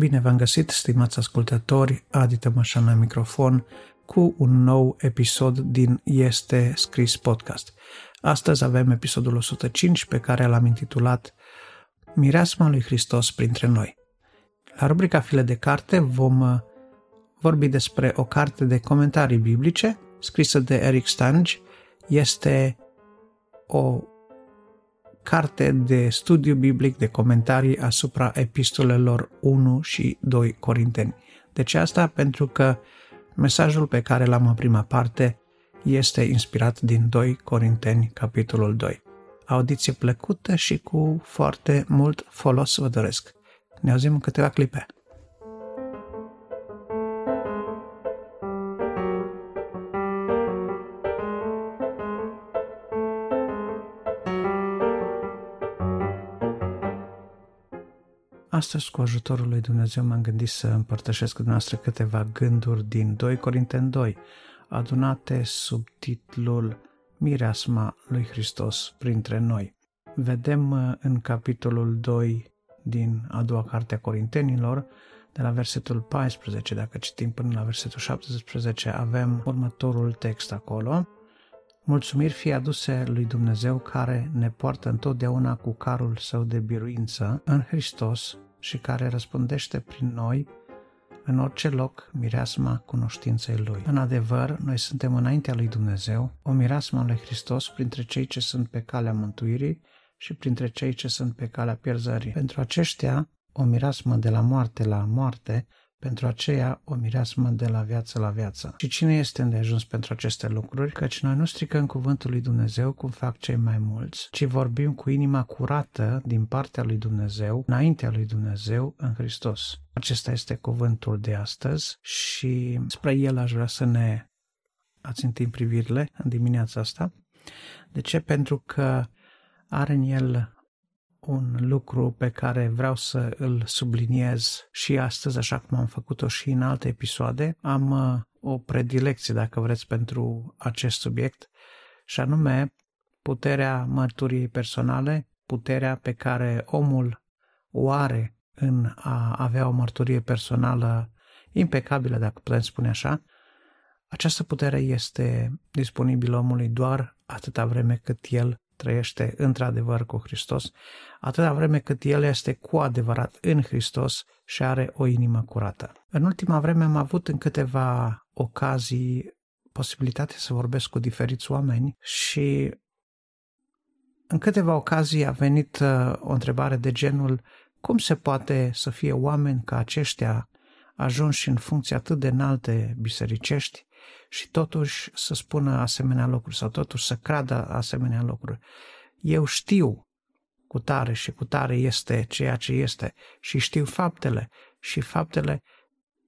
Bine v-am găsit, stimați ascultători, Adi Tămășan la microfon cu un nou episod din Este Scris Podcast. Astăzi avem episodul 105 pe care l-am intitulat Mireasma lui Hristos printre noi. La rubrica File de carte vom uh, vorbi despre o carte de comentarii biblice scrisă de Eric Stange. Este o carte de studiu biblic, de comentarii asupra epistolelor 1 și 2 Corinteni. De ce asta? Pentru că mesajul pe care l-am în prima parte este inspirat din 2 Corinteni, capitolul 2. Audiție plăcută și cu foarte mult folos vă doresc. Ne auzim în câteva clipe. Astăzi, cu ajutorul lui Dumnezeu, m-am gândit să împărtășesc cu dumneavoastră câteva gânduri din 2 Corinteni 2, adunate sub titlul Mireasma lui Hristos printre noi. Vedem uh, în capitolul 2 din a doua carte a Corintenilor, de la versetul 14, dacă citim până la versetul 17, avem următorul text acolo. Mulțumiri fie aduse lui Dumnezeu care ne poartă întotdeauna cu carul său de biruință în Hristos și care răspundește prin noi în orice loc mireasma cunoștinței Lui. În adevăr, noi suntem înaintea lui Dumnezeu, o mireasmă lui Hristos printre cei ce sunt pe calea mântuirii și printre cei ce sunt pe calea pierzării. Pentru aceștia, o mireasmă de la moarte la moarte, pentru aceea o mireasmă de la viață la viață. Și cine este îndeajuns pentru aceste lucruri? Căci noi nu stricăm cuvântul lui Dumnezeu cum fac cei mai mulți, ci vorbim cu inima curată din partea lui Dumnezeu, înaintea lui Dumnezeu în Hristos. Acesta este cuvântul de astăzi și spre el aș vrea să ne ațintim privirile în dimineața asta. De ce? Pentru că are în el un lucru pe care vreau să îl subliniez și astăzi, așa cum am făcut-o și în alte episoade. Am uh, o predilecție, dacă vreți, pentru acest subiect și anume puterea mărturiei personale, puterea pe care omul o are în a avea o mărturie personală impecabilă, dacă putem spune așa, această putere este disponibilă omului doar atâta vreme cât el trăiește într-adevăr cu Hristos, atâta vreme cât el este cu adevărat în Hristos și are o inimă curată. În ultima vreme am avut în câteva ocazii posibilitatea să vorbesc cu diferiți oameni și în câteva ocazii a venit uh, o întrebare de genul cum se poate să fie oameni ca aceștia ajunși în funcții atât de înalte bisericești și totuși să spună asemenea lucruri sau totuși să creadă asemenea lucruri. Eu știu cu tare și cu tare este ceea ce este și știu faptele și faptele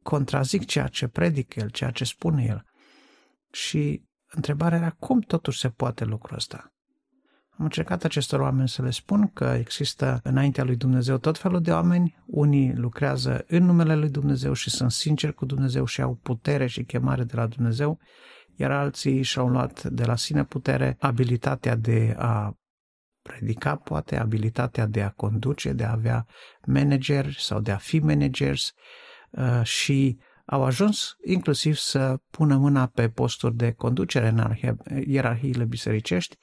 contrazic ceea ce predică el, ceea ce spune el. Și întrebarea era cum totuși se poate lucrul ăsta? Am încercat acestor oameni să le spun că există înaintea lui Dumnezeu tot felul de oameni, unii lucrează în numele lui Dumnezeu și sunt sinceri cu Dumnezeu și au putere și chemare de la Dumnezeu, iar alții și-au luat de la sine putere abilitatea de a predica, poate abilitatea de a conduce, de a avea manageri sau de a fi managers uh, și au ajuns inclusiv să pună mâna pe posturi de conducere în ierarhiile bisericești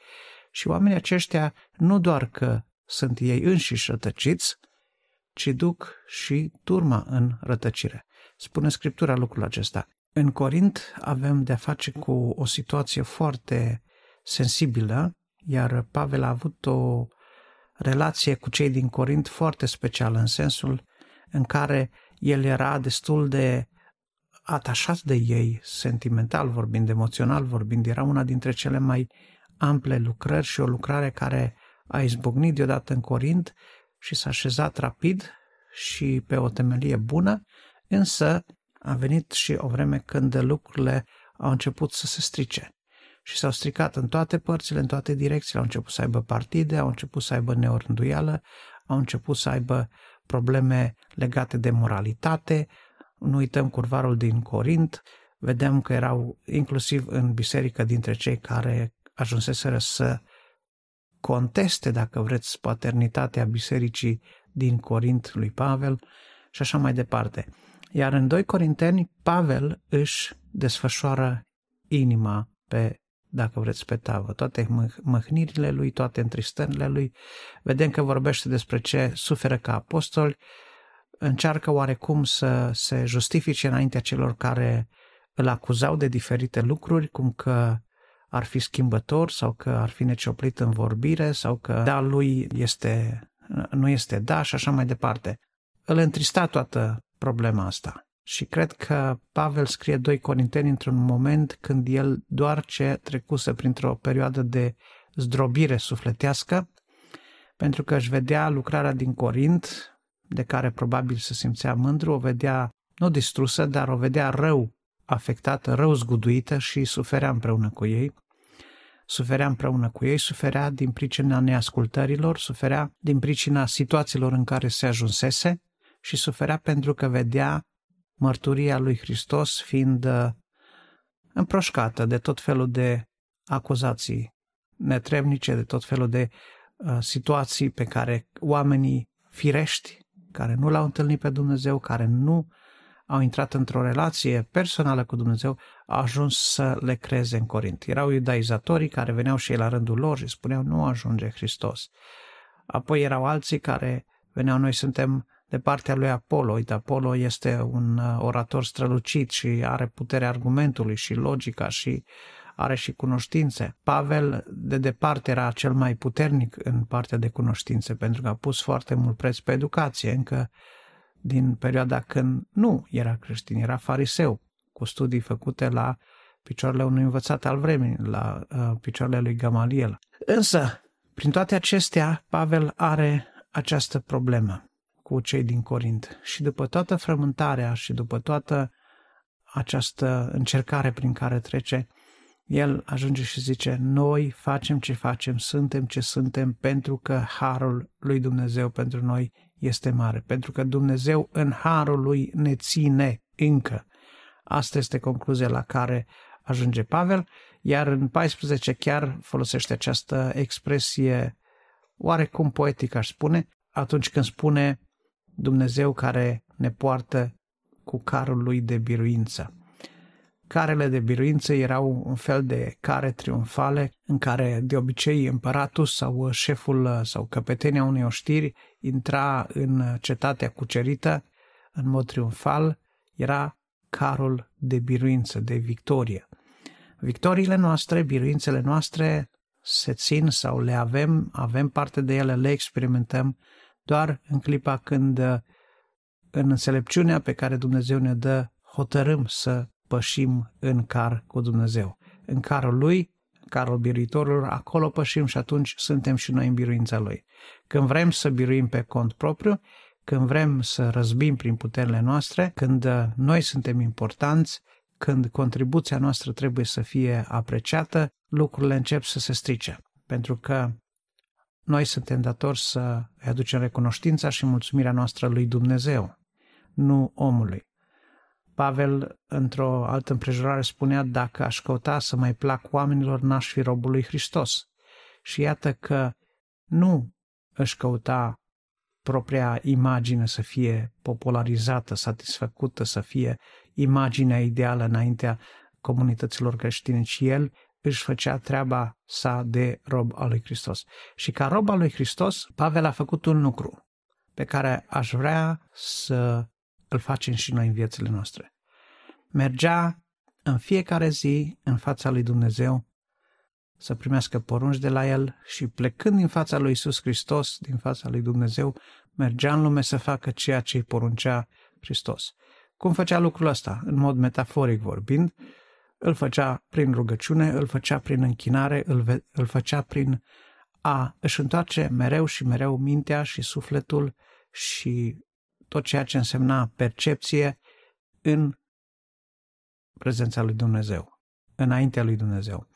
și oamenii aceștia nu doar că sunt ei înșiși rătăciți, ci duc și turma în rătăcire. Spune Scriptura lucrul acesta. În Corint avem de-a face cu o situație foarte sensibilă, iar Pavel a avut o relație cu cei din Corint foarte specială, în sensul în care el era destul de atașat de ei, sentimental vorbind, emoțional vorbind, era una dintre cele mai ample lucrări și o lucrare care a izbucnit deodată în Corint și s-a așezat rapid și pe o temelie bună, însă a venit și o vreme când lucrurile au început să se strice și s-au stricat în toate părțile, în toate direcțiile, au început să aibă partide, au început să aibă neorânduială, au început să aibă probleme legate de moralitate, nu uităm curvarul din Corint, vedem că erau inclusiv în biserică dintre cei care ajunseseră să conteste, dacă vreți, paternitatea bisericii din Corint lui Pavel și așa mai departe. Iar în 2 Corinteni, Pavel își desfășoară inima pe, dacă vreți, pe tavă. Toate măhnirile lui, toate întristările lui. Vedem că vorbește despre ce suferă ca apostoli, încearcă oarecum să se justifice înaintea celor care îl acuzau de diferite lucruri, cum că ar fi schimbător sau că ar fi necioplit în vorbire sau că da lui este, nu este da și așa mai departe. Îl întrista toată problema asta. Și cred că Pavel scrie 2 Corinteni într-un moment când el doar ce trecuse printr-o perioadă de zdrobire sufletească, pentru că își vedea lucrarea din Corint, de care probabil se simțea mândru, o vedea nu distrusă, dar o vedea rău afectată, rău zguduită și suferea împreună cu ei. Suferea împreună cu ei, suferea din pricina neascultărilor, suferea din pricina situațiilor în care se ajunsese și suferea pentru că vedea mărturia lui Hristos fiind uh, împroșcată de tot felul de acuzații netrebnice, de tot felul de uh, situații pe care oamenii firești, care nu l-au întâlnit pe Dumnezeu, care nu au intrat într-o relație personală cu Dumnezeu, au ajuns să le creeze în Corint. Erau iudaizatorii care veneau și ei la rândul lor și spuneau nu ajunge Hristos. Apoi erau alții care veneau, noi suntem de partea lui Apollo. Uite, Apollo este un uh, orator strălucit și are puterea argumentului și logica și are și cunoștințe. Pavel, de departe, era cel mai puternic în partea de cunoștințe, pentru că a pus foarte mult preț pe educație, încă din perioada când nu era creștin, era fariseu, cu studii făcute la picioarele unui învățat al vremii, la uh, picioarele lui Gamaliel. Însă, prin toate acestea, Pavel are această problemă cu cei din Corint. Și după toată frământarea și după toată această încercare prin care trece, el ajunge și zice, noi facem ce facem, suntem ce suntem, pentru că harul lui Dumnezeu pentru noi este mare, pentru că Dumnezeu în harul lui ne ține încă. Asta este concluzia la care ajunge Pavel, iar în 14 chiar folosește această expresie oarecum poetică, aș spune, atunci când spune Dumnezeu care ne poartă cu carul lui de biruință. Carele de biruință erau un fel de care triumfale în care de obicei împăratul sau șeful sau căpetenia unei oștiri intra în cetatea cucerită în mod triumfal, era carul de biruință, de victorie. Victoriile noastre, biruințele noastre se țin sau le avem, avem parte de ele, le experimentăm doar în clipa când în înțelepciunea pe care Dumnezeu ne dă, hotărâm să pășim în car cu Dumnezeu. În carul Lui, carul biruitorilor, acolo pășim și atunci suntem și noi în biruința Lui. Când vrem să biruim pe cont propriu, când vrem să răzbim prin puterile noastre, când noi suntem importanți, când contribuția noastră trebuie să fie apreciată, lucrurile încep să se strice. Pentru că noi suntem datori să îi aducem recunoștința și mulțumirea noastră lui Dumnezeu, nu omului. Pavel, într-o altă împrejurare, spunea, dacă aș căuta să mai plac oamenilor, n-aș fi robul lui Hristos. Și iată că nu își căuta propria imagine să fie popularizată, satisfăcută, să fie imaginea ideală înaintea comunităților creștine, ci el își făcea treaba sa de rob al lui Hristos. Și ca rob al lui Hristos, Pavel a făcut un lucru pe care aș vrea să îl facem și noi în viețile noastre. Mergea în fiecare zi în fața lui Dumnezeu să primească porunci de la el și plecând din fața lui Isus Hristos, din fața lui Dumnezeu, mergea în lume să facă ceea ce îi poruncea Hristos. Cum făcea lucrul ăsta? În mod metaforic vorbind, îl făcea prin rugăciune, îl făcea prin închinare, îl, îl făcea prin a își întoarce mereu și mereu mintea și sufletul și tot ceea ce însemna percepție în prezența lui Dumnezeu, înaintea lui Dumnezeu.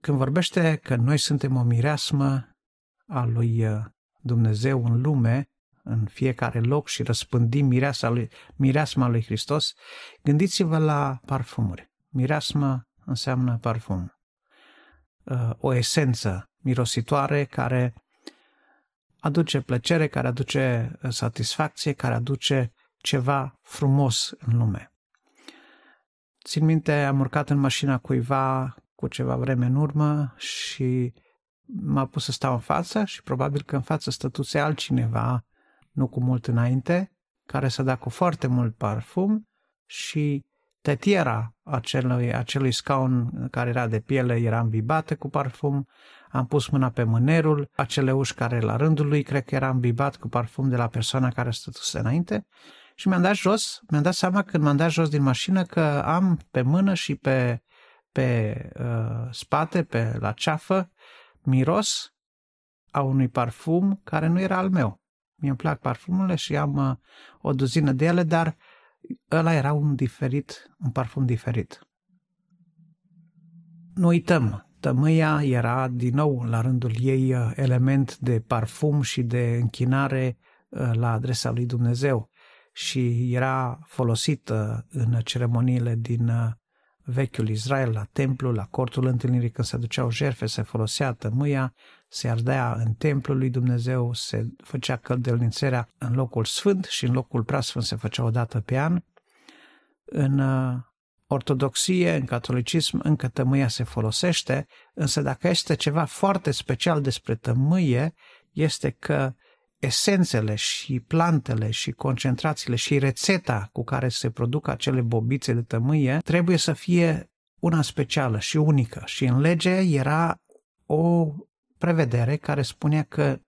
Când vorbește că noi suntem o mireasmă a lui uh, Dumnezeu în lume, în fiecare loc și răspândim mireasa lui, mireasma lui Hristos, gândiți-vă la parfumuri. Mireasma înseamnă parfum. Uh, o esență mirositoare care aduce plăcere, care aduce satisfacție, care aduce ceva frumos în lume. Țin minte, am urcat în mașina cuiva cu ceva vreme în urmă și m-a pus să stau în față și probabil că în față stătuse altcineva, nu cu mult înainte, care să da cu foarte mult parfum și tetiera acelui, acelui scaun care era de piele era îmbibată cu parfum, am pus mâna pe mânerul acele uși care la rândul lui cred că era îmbibat cu parfum de la persoana care stătuse înainte și mi-am dat jos, mi-am dat seama când m-am dat jos din mașină că am pe mână și pe, pe uh, spate, pe la ceafă, miros a unui parfum care nu era al meu. Mie îmi plac parfumurile și am uh, o duzină de ele, dar ăla era un diferit, un parfum diferit. Nu uităm, tămâia era din nou la rândul ei uh, element de parfum și de închinare uh, la adresa lui Dumnezeu și era folosită în ceremoniile din uh, vechiul Israel, la templu, la cortul întâlnirii, când se duceau jerfe, se folosea tămâia, se ardea în templul lui Dumnezeu, se făcea căldelnițerea în locul sfânt și în locul preasfânt se făcea o dată pe an. În uh, ortodoxie, în catolicism, încă tămâia se folosește, însă dacă este ceva foarte special despre tămâie, este că esențele și plantele și concentrațiile și rețeta cu care se produc acele bobițe de tămâie trebuie să fie una specială și unică. Și în lege era o prevedere care spunea că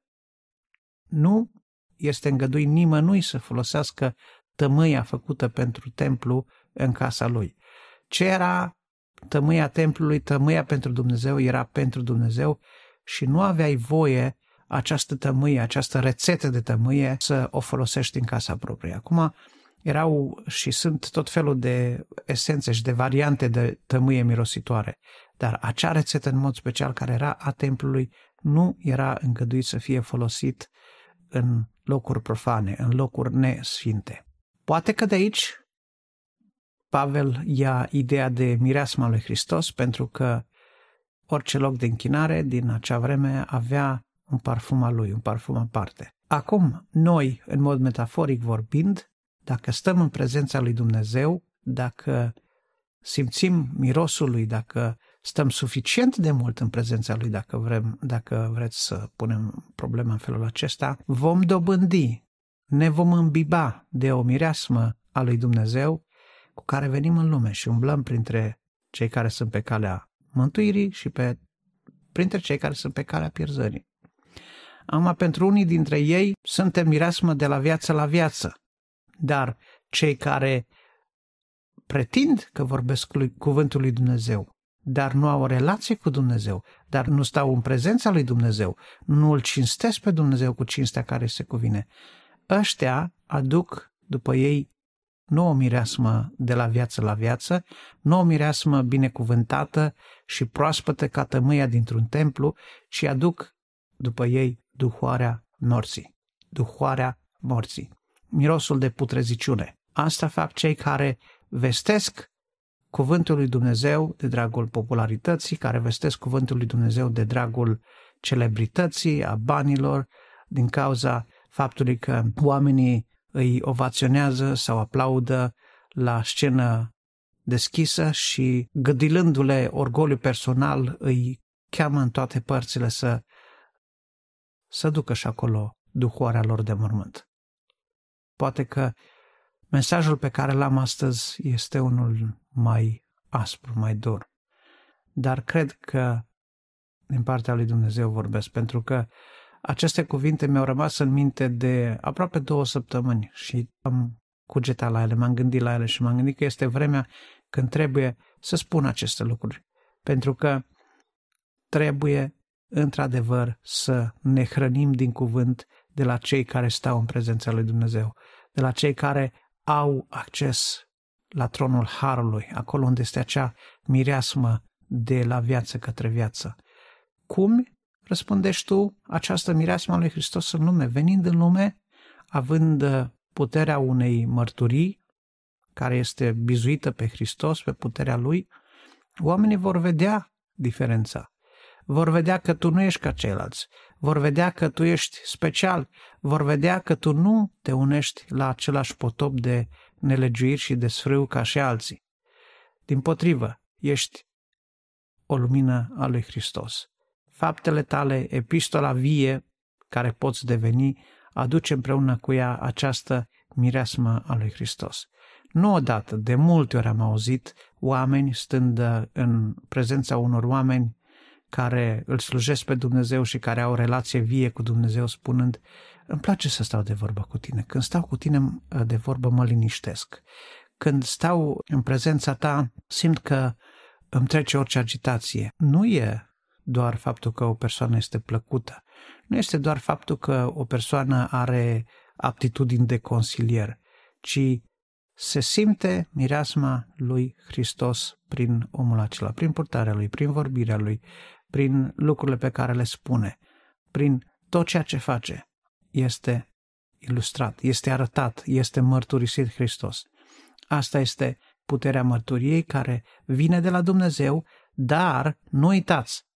nu este îngăduit nimănui să folosească tămâia făcută pentru templu în casa lui. Ce era tămâia templului, tămâia pentru Dumnezeu era pentru Dumnezeu și nu aveai voie această tămâie, această rețetă de tămâie să o folosești în casa proprie. Acum erau și sunt tot felul de esențe și de variante de tămâie mirositoare, dar acea rețetă în mod special care era a templului nu era îngăduit să fie folosit în locuri profane, în locuri nesfinte. Poate că de aici Pavel ia ideea de mireasma lui Hristos pentru că orice loc de închinare din acea vreme avea un parfum al lui, un parfum aparte. Acum, noi, în mod metaforic vorbind, dacă stăm în prezența lui Dumnezeu, dacă simțim mirosul lui, dacă stăm suficient de mult în prezența lui, dacă, vrem, dacă vreți să punem problema în felul acesta, vom dobândi, ne vom îmbiba de o mireasmă a lui Dumnezeu cu care venim în lume și umblăm printre cei care sunt pe calea mântuirii și pe, printre cei care sunt pe calea pierzării. Acum, pentru unii dintre ei, suntem mireasmă de la viață la viață. Dar cei care pretind că vorbesc lui, cuvântul lui Dumnezeu, dar nu au o relație cu Dumnezeu, dar nu stau în prezența lui Dumnezeu, nu îl cinstesc pe Dumnezeu cu cinstea care se cuvine, ăștia aduc după ei nu o mireasmă de la viață la viață, nu o mireasmă binecuvântată și proaspătă ca tămâia dintr-un templu, ci aduc după ei duhoarea morții. Duhoarea morții. Mirosul de putreziciune. Asta fac cei care vestesc cuvântul lui Dumnezeu de dragul popularității, care vestesc cuvântul lui Dumnezeu de dragul celebrității, a banilor, din cauza faptului că oamenii îi ovaționează sau aplaudă la scenă deschisă și gâdilându-le orgoliu personal îi cheamă în toate părțile să să ducă și acolo duhoarea lor de mormânt. Poate că mesajul pe care l-am astăzi este unul mai aspru, mai dur, dar cred că din partea lui Dumnezeu vorbesc, pentru că aceste cuvinte mi-au rămas în minte de aproape două săptămâni și am cugetat la ele, m-am gândit la ele și m-am gândit că este vremea când trebuie să spun aceste lucruri. Pentru că trebuie într-adevăr să ne hrănim din cuvânt de la cei care stau în prezența lui Dumnezeu, de la cei care au acces la tronul Harului, acolo unde este acea mireasmă de la viață către viață. Cum răspundești tu această mireasmă a lui Hristos în lume, venind în lume, având puterea unei mărturii, care este bizuită pe Hristos, pe puterea Lui, oamenii vor vedea diferența vor vedea că tu nu ești ca ceilalți, vor vedea că tu ești special, vor vedea că tu nu te unești la același potop de nelegiuiri și de sfrâu ca și alții. Din potrivă, ești o lumină a lui Hristos. Faptele tale, epistola vie care poți deveni, aduce împreună cu ea această mireasmă a lui Hristos. Nu odată, de multe ori am auzit oameni stând în prezența unor oameni care îl slujesc pe Dumnezeu și care au o relație vie cu Dumnezeu spunând îmi place să stau de vorbă cu tine. Când stau cu tine de vorbă mă liniștesc. Când stau în prezența ta simt că îmi trece orice agitație. Nu e doar faptul că o persoană este plăcută. Nu este doar faptul că o persoană are aptitudini de consilier, ci se simte mireasma lui Hristos prin omul acela, prin purtarea lui, prin vorbirea lui, prin lucrurile pe care le spune, prin tot ceea ce face. Este ilustrat, este arătat, este mărturisit Hristos. Asta este puterea mărturiei care vine de la Dumnezeu, dar nu uitați,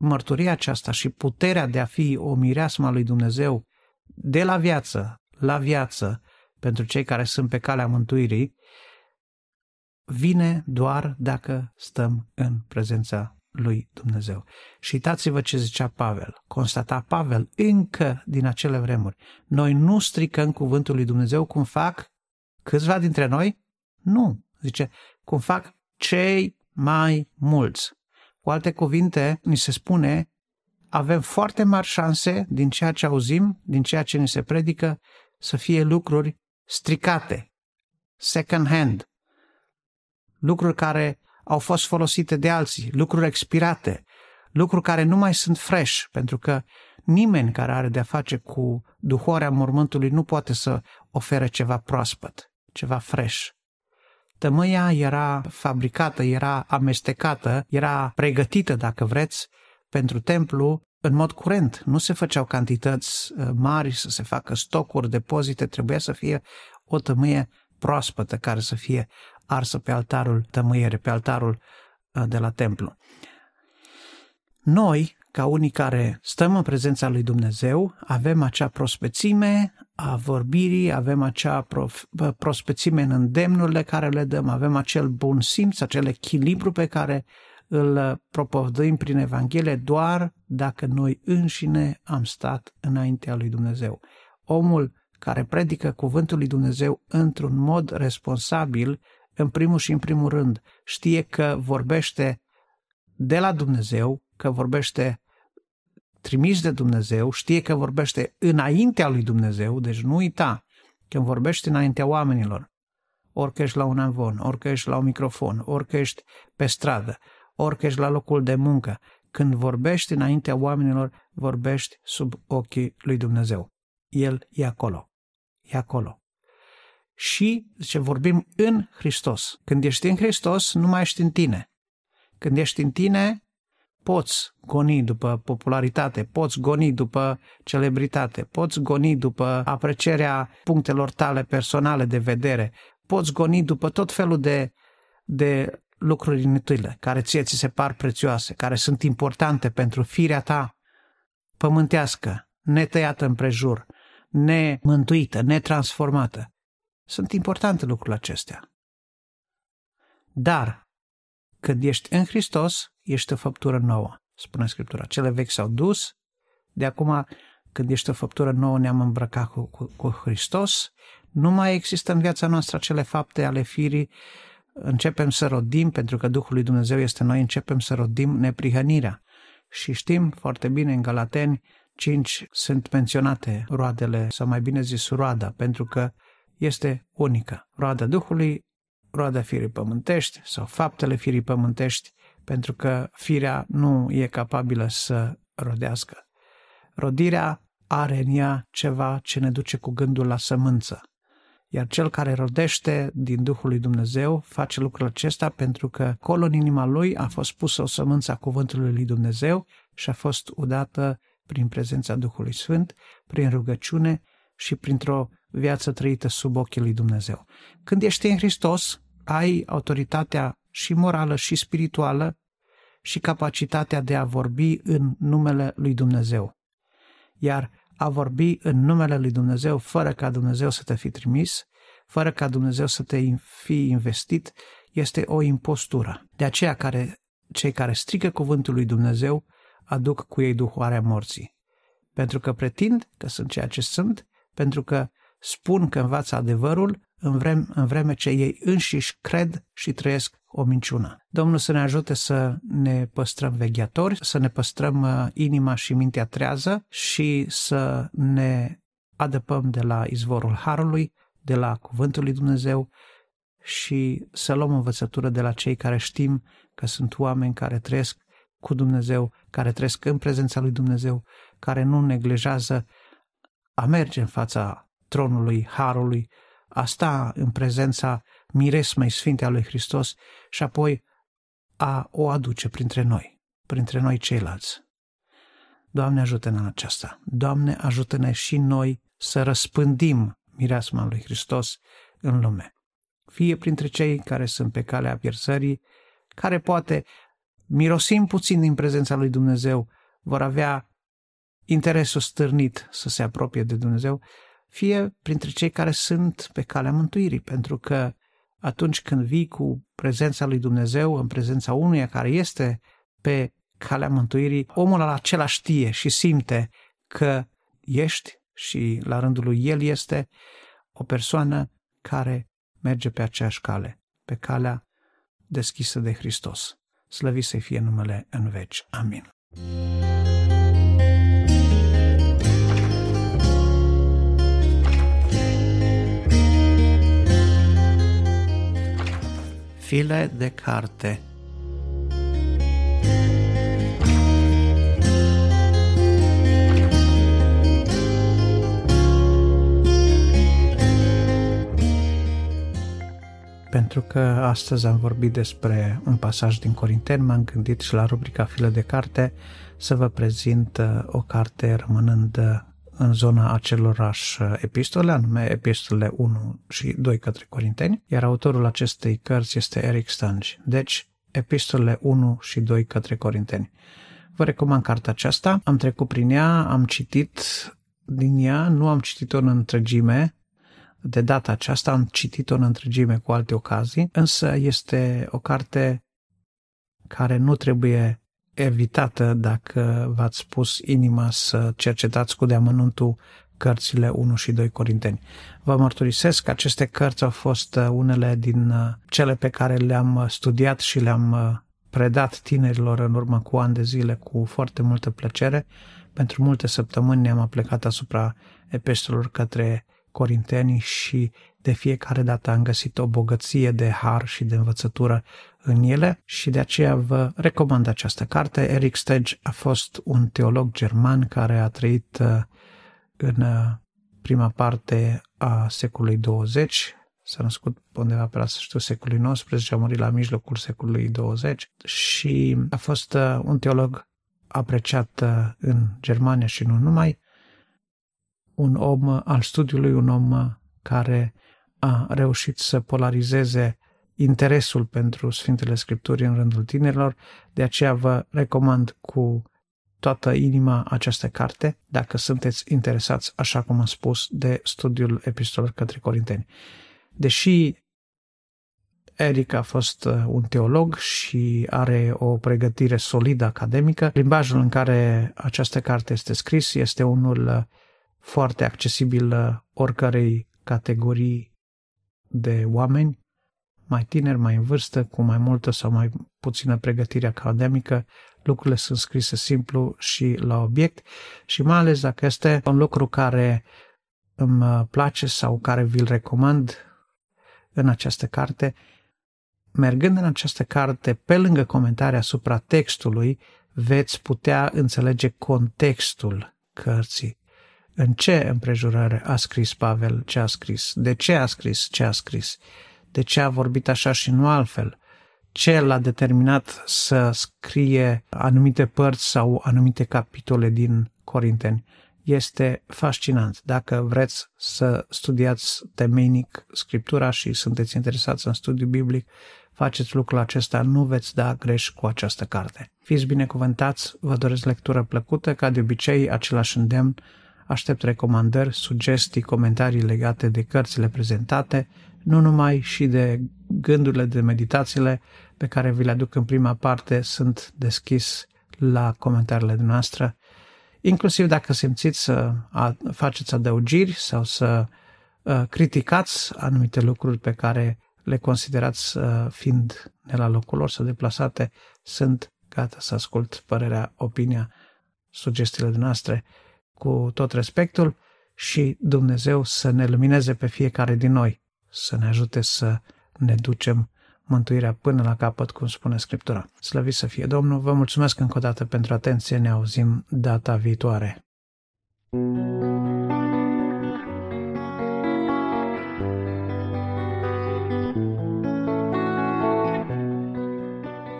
mărturia aceasta și puterea de a fi o mireasma lui Dumnezeu de la viață la viață pentru cei care sunt pe calea mântuirii, vine doar dacă stăm în prezența lui Dumnezeu. Și uitați-vă ce zicea Pavel. Constata Pavel încă din acele vremuri. Noi nu stricăm cuvântul lui Dumnezeu cum fac câțiva dintre noi? Nu. Zice, cum fac cei mai mulți. Cu alte cuvinte, ni se spune, avem foarte mari șanse din ceea ce auzim, din ceea ce ni se predică, să fie lucruri stricate, second hand, lucruri care au fost folosite de alții, lucruri expirate, lucruri care nu mai sunt fresh, pentru că nimeni care are de-a face cu duhoarea mormântului nu poate să ofere ceva proaspăt, ceva fresh. Tămâia era fabricată, era amestecată, era pregătită, dacă vreți, pentru templu în mod curent. Nu se făceau cantități uh, mari să se facă stocuri, depozite, trebuia să fie o tămâie proaspătă care să fie arsă pe altarul tămâiere, pe altarul uh, de la templu. Noi, ca unii care stăm în prezența lui Dumnezeu, avem acea prospețime a vorbirii, avem acea prospețime în îndemnurile care le dăm, avem acel bun simț, acel echilibru pe care îl propovăduim prin Evanghelie doar dacă noi înșine am stat înaintea lui Dumnezeu. Omul care predică cuvântul lui Dumnezeu într-un mod responsabil, în primul și în primul rând, știe că vorbește de la Dumnezeu, că vorbește trimis de Dumnezeu, știe că vorbește înaintea lui Dumnezeu, deci nu uita, când vorbești înaintea oamenilor, orică ești la un avon, orică ești la un microfon, orică ești pe stradă, orică ești la locul de muncă, când vorbești înaintea oamenilor, vorbești sub ochii lui Dumnezeu. El e acolo. E acolo. Și, ce vorbim în Hristos. Când ești în Hristos, nu mai ești în tine. Când ești în tine, poți goni după popularitate, poți goni după celebritate, poți goni după aprecierea punctelor tale personale de vedere, poți goni după tot felul de, de lucruri inutile, care ție ți se par prețioase, care sunt importante pentru firea ta pământească, netăiată împrejur, nemântuită, netransformată. Sunt importante lucrurile acestea. Dar, când ești în Hristos, ești o făptură nouă, spune Scriptura. Cele vechi s-au dus, de acum, când ești o făptură nouă, ne-am îmbrăcat cu, cu, cu Hristos, nu mai există în viața noastră acele fapte ale firii începem să rodim, pentru că Duhul lui Dumnezeu este noi, începem să rodim neprihănirea. Și știm foarte bine în Galateni 5 sunt menționate roadele, sau mai bine zis roada, pentru că este unică. Roada Duhului, roada firii pământești sau faptele firii pământești, pentru că firea nu e capabilă să rodească. Rodirea are în ea ceva ce ne duce cu gândul la sămânță. Iar cel care rodește din Duhul lui Dumnezeu face lucrul acesta pentru că acolo în inima lui a fost pusă o sămânță a cuvântului lui Dumnezeu și a fost udată prin prezența Duhului Sfânt, prin rugăciune și printr-o viață trăită sub ochii lui Dumnezeu. Când ești în Hristos, ai autoritatea și morală și spirituală și capacitatea de a vorbi în numele lui Dumnezeu. Iar a vorbi în numele lui Dumnezeu fără ca Dumnezeu să te fi trimis, fără ca Dumnezeu să te fi investit, este o impostură. De aceea care, cei care strică cuvântul lui Dumnezeu aduc cu ei duhoarea morții. Pentru că pretind că sunt ceea ce sunt, pentru că spun că învață adevărul, în vreme, în vreme ce ei înșiși cred și trăiesc o minciună. Domnul să ne ajute să ne păstrăm vegheatori, să ne păstrăm uh, inima și mintea trează și să ne adăpăm de la izvorul Harului, de la Cuvântul lui Dumnezeu și să luăm învățătură de la cei care știm că sunt oameni care trăiesc cu Dumnezeu, care trăiesc în prezența lui Dumnezeu, care nu neglijează a merge în fața tronului Harului, a sta în prezența miresmei sfinte a lui Hristos și apoi a o aduce printre noi, printre noi ceilalți. Doamne ajută-ne în aceasta. Doamne ajută-ne și noi să răspândim mireasma lui Hristos în lume. Fie printre cei care sunt pe calea pierzării, care poate mirosim puțin din prezența lui Dumnezeu, vor avea interesul stârnit să se apropie de Dumnezeu, fie printre cei care sunt pe calea mântuirii, pentru că atunci când vii cu prezența lui Dumnezeu în prezența unuia care este pe calea mântuirii, omul acela știe și simte că ești și la rândul lui el este o persoană care merge pe aceeași cale, pe calea deschisă de Hristos. Slăvi să fie numele în veci. Amin. File de carte. Pentru că astăzi am vorbit despre un pasaj din Corinteni, m-am gândit și la rubrica File de carte să vă prezint uh, o carte rămânând uh, în zona acelorași uh, epistole, anume epistolele 1 și 2 către Corinteni, iar autorul acestei cărți este Eric Stange. Deci, epistolele 1 și 2 către Corinteni. Vă recomand cartea aceasta, am trecut prin ea, am citit din ea, nu am citit-o în întregime, de data aceasta am citit-o în întregime cu alte ocazii, însă este o carte care nu trebuie evitată dacă v-ați pus inima să cercetați cu deamănuntul cărțile 1 și 2 Corinteni. Vă mărturisesc că aceste cărți au fost uh, unele din uh, cele pe care le-am uh, studiat și le-am predat tinerilor în urmă cu ani de zile cu foarte multă plăcere. Pentru multe săptămâni ne-am aplecat asupra epistolelor către Corinteni și de fiecare dată am găsit o bogăție de har și de învățătură în ele și de aceea vă recomand această carte. Eric Stege a fost un teolog german care a trăit uh, în uh, prima parte a secolului 20, s-a născut undeva pe la sfârșitul secolului XIX, a murit la mijlocul secolului 20 și a fost uh, un teolog apreciat în Germania și nu numai, un om al studiului, un om care a reușit să polarizeze interesul pentru Sfintele Scripturi în rândul tinerilor, de aceea vă recomand cu toată inima această carte, dacă sunteți interesați, așa cum am spus, de studiul epistolelor către Corinteni. Deși Eric a fost uh, un teolog și are o pregătire solidă academică, limbajul în care această carte este scris este unul uh, foarte accesibil uh, oricărei categorii de oameni, mai tineri, mai în vârstă, cu mai multă sau mai puțină pregătire academică, lucrurile sunt scrise simplu și la obiect și mai ales dacă este un lucru care îmi uh, place sau care vi-l recomand în această carte, mergând în această carte, pe lângă comentarii asupra textului, veți putea înțelege contextul cărții în ce împrejurare a scris Pavel ce a scris, de ce a scris ce a scris, de ce a vorbit așa și nu altfel, ce l-a determinat să scrie anumite părți sau anumite capitole din Corinteni. este fascinant. Dacă vreți să studiați temenic Scriptura și sunteți interesați în studiu biblic, faceți lucrul acesta, nu veți da greș cu această carte. Fiți binecuvântați, vă doresc lectură plăcută, ca de obicei, același îndemn, aștept recomandări, sugestii, comentarii legate de cărțile prezentate, nu numai și de gândurile, de meditațiile pe care vi le aduc în prima parte, sunt deschis la comentariile noastre, inclusiv dacă simțiți să faceți adăugiri sau să uh, criticați anumite lucruri pe care le considerați uh, fiind de la locul lor sau deplasate, sunt gata să ascult părerea, opinia, sugestiile noastre cu tot respectul și Dumnezeu să ne lumineze pe fiecare din noi, să ne ajute să ne ducem mântuirea până la capăt, cum spune Scriptura. Slăvit să fie Domnul, vă mulțumesc încă o dată pentru atenție, ne auzim data viitoare.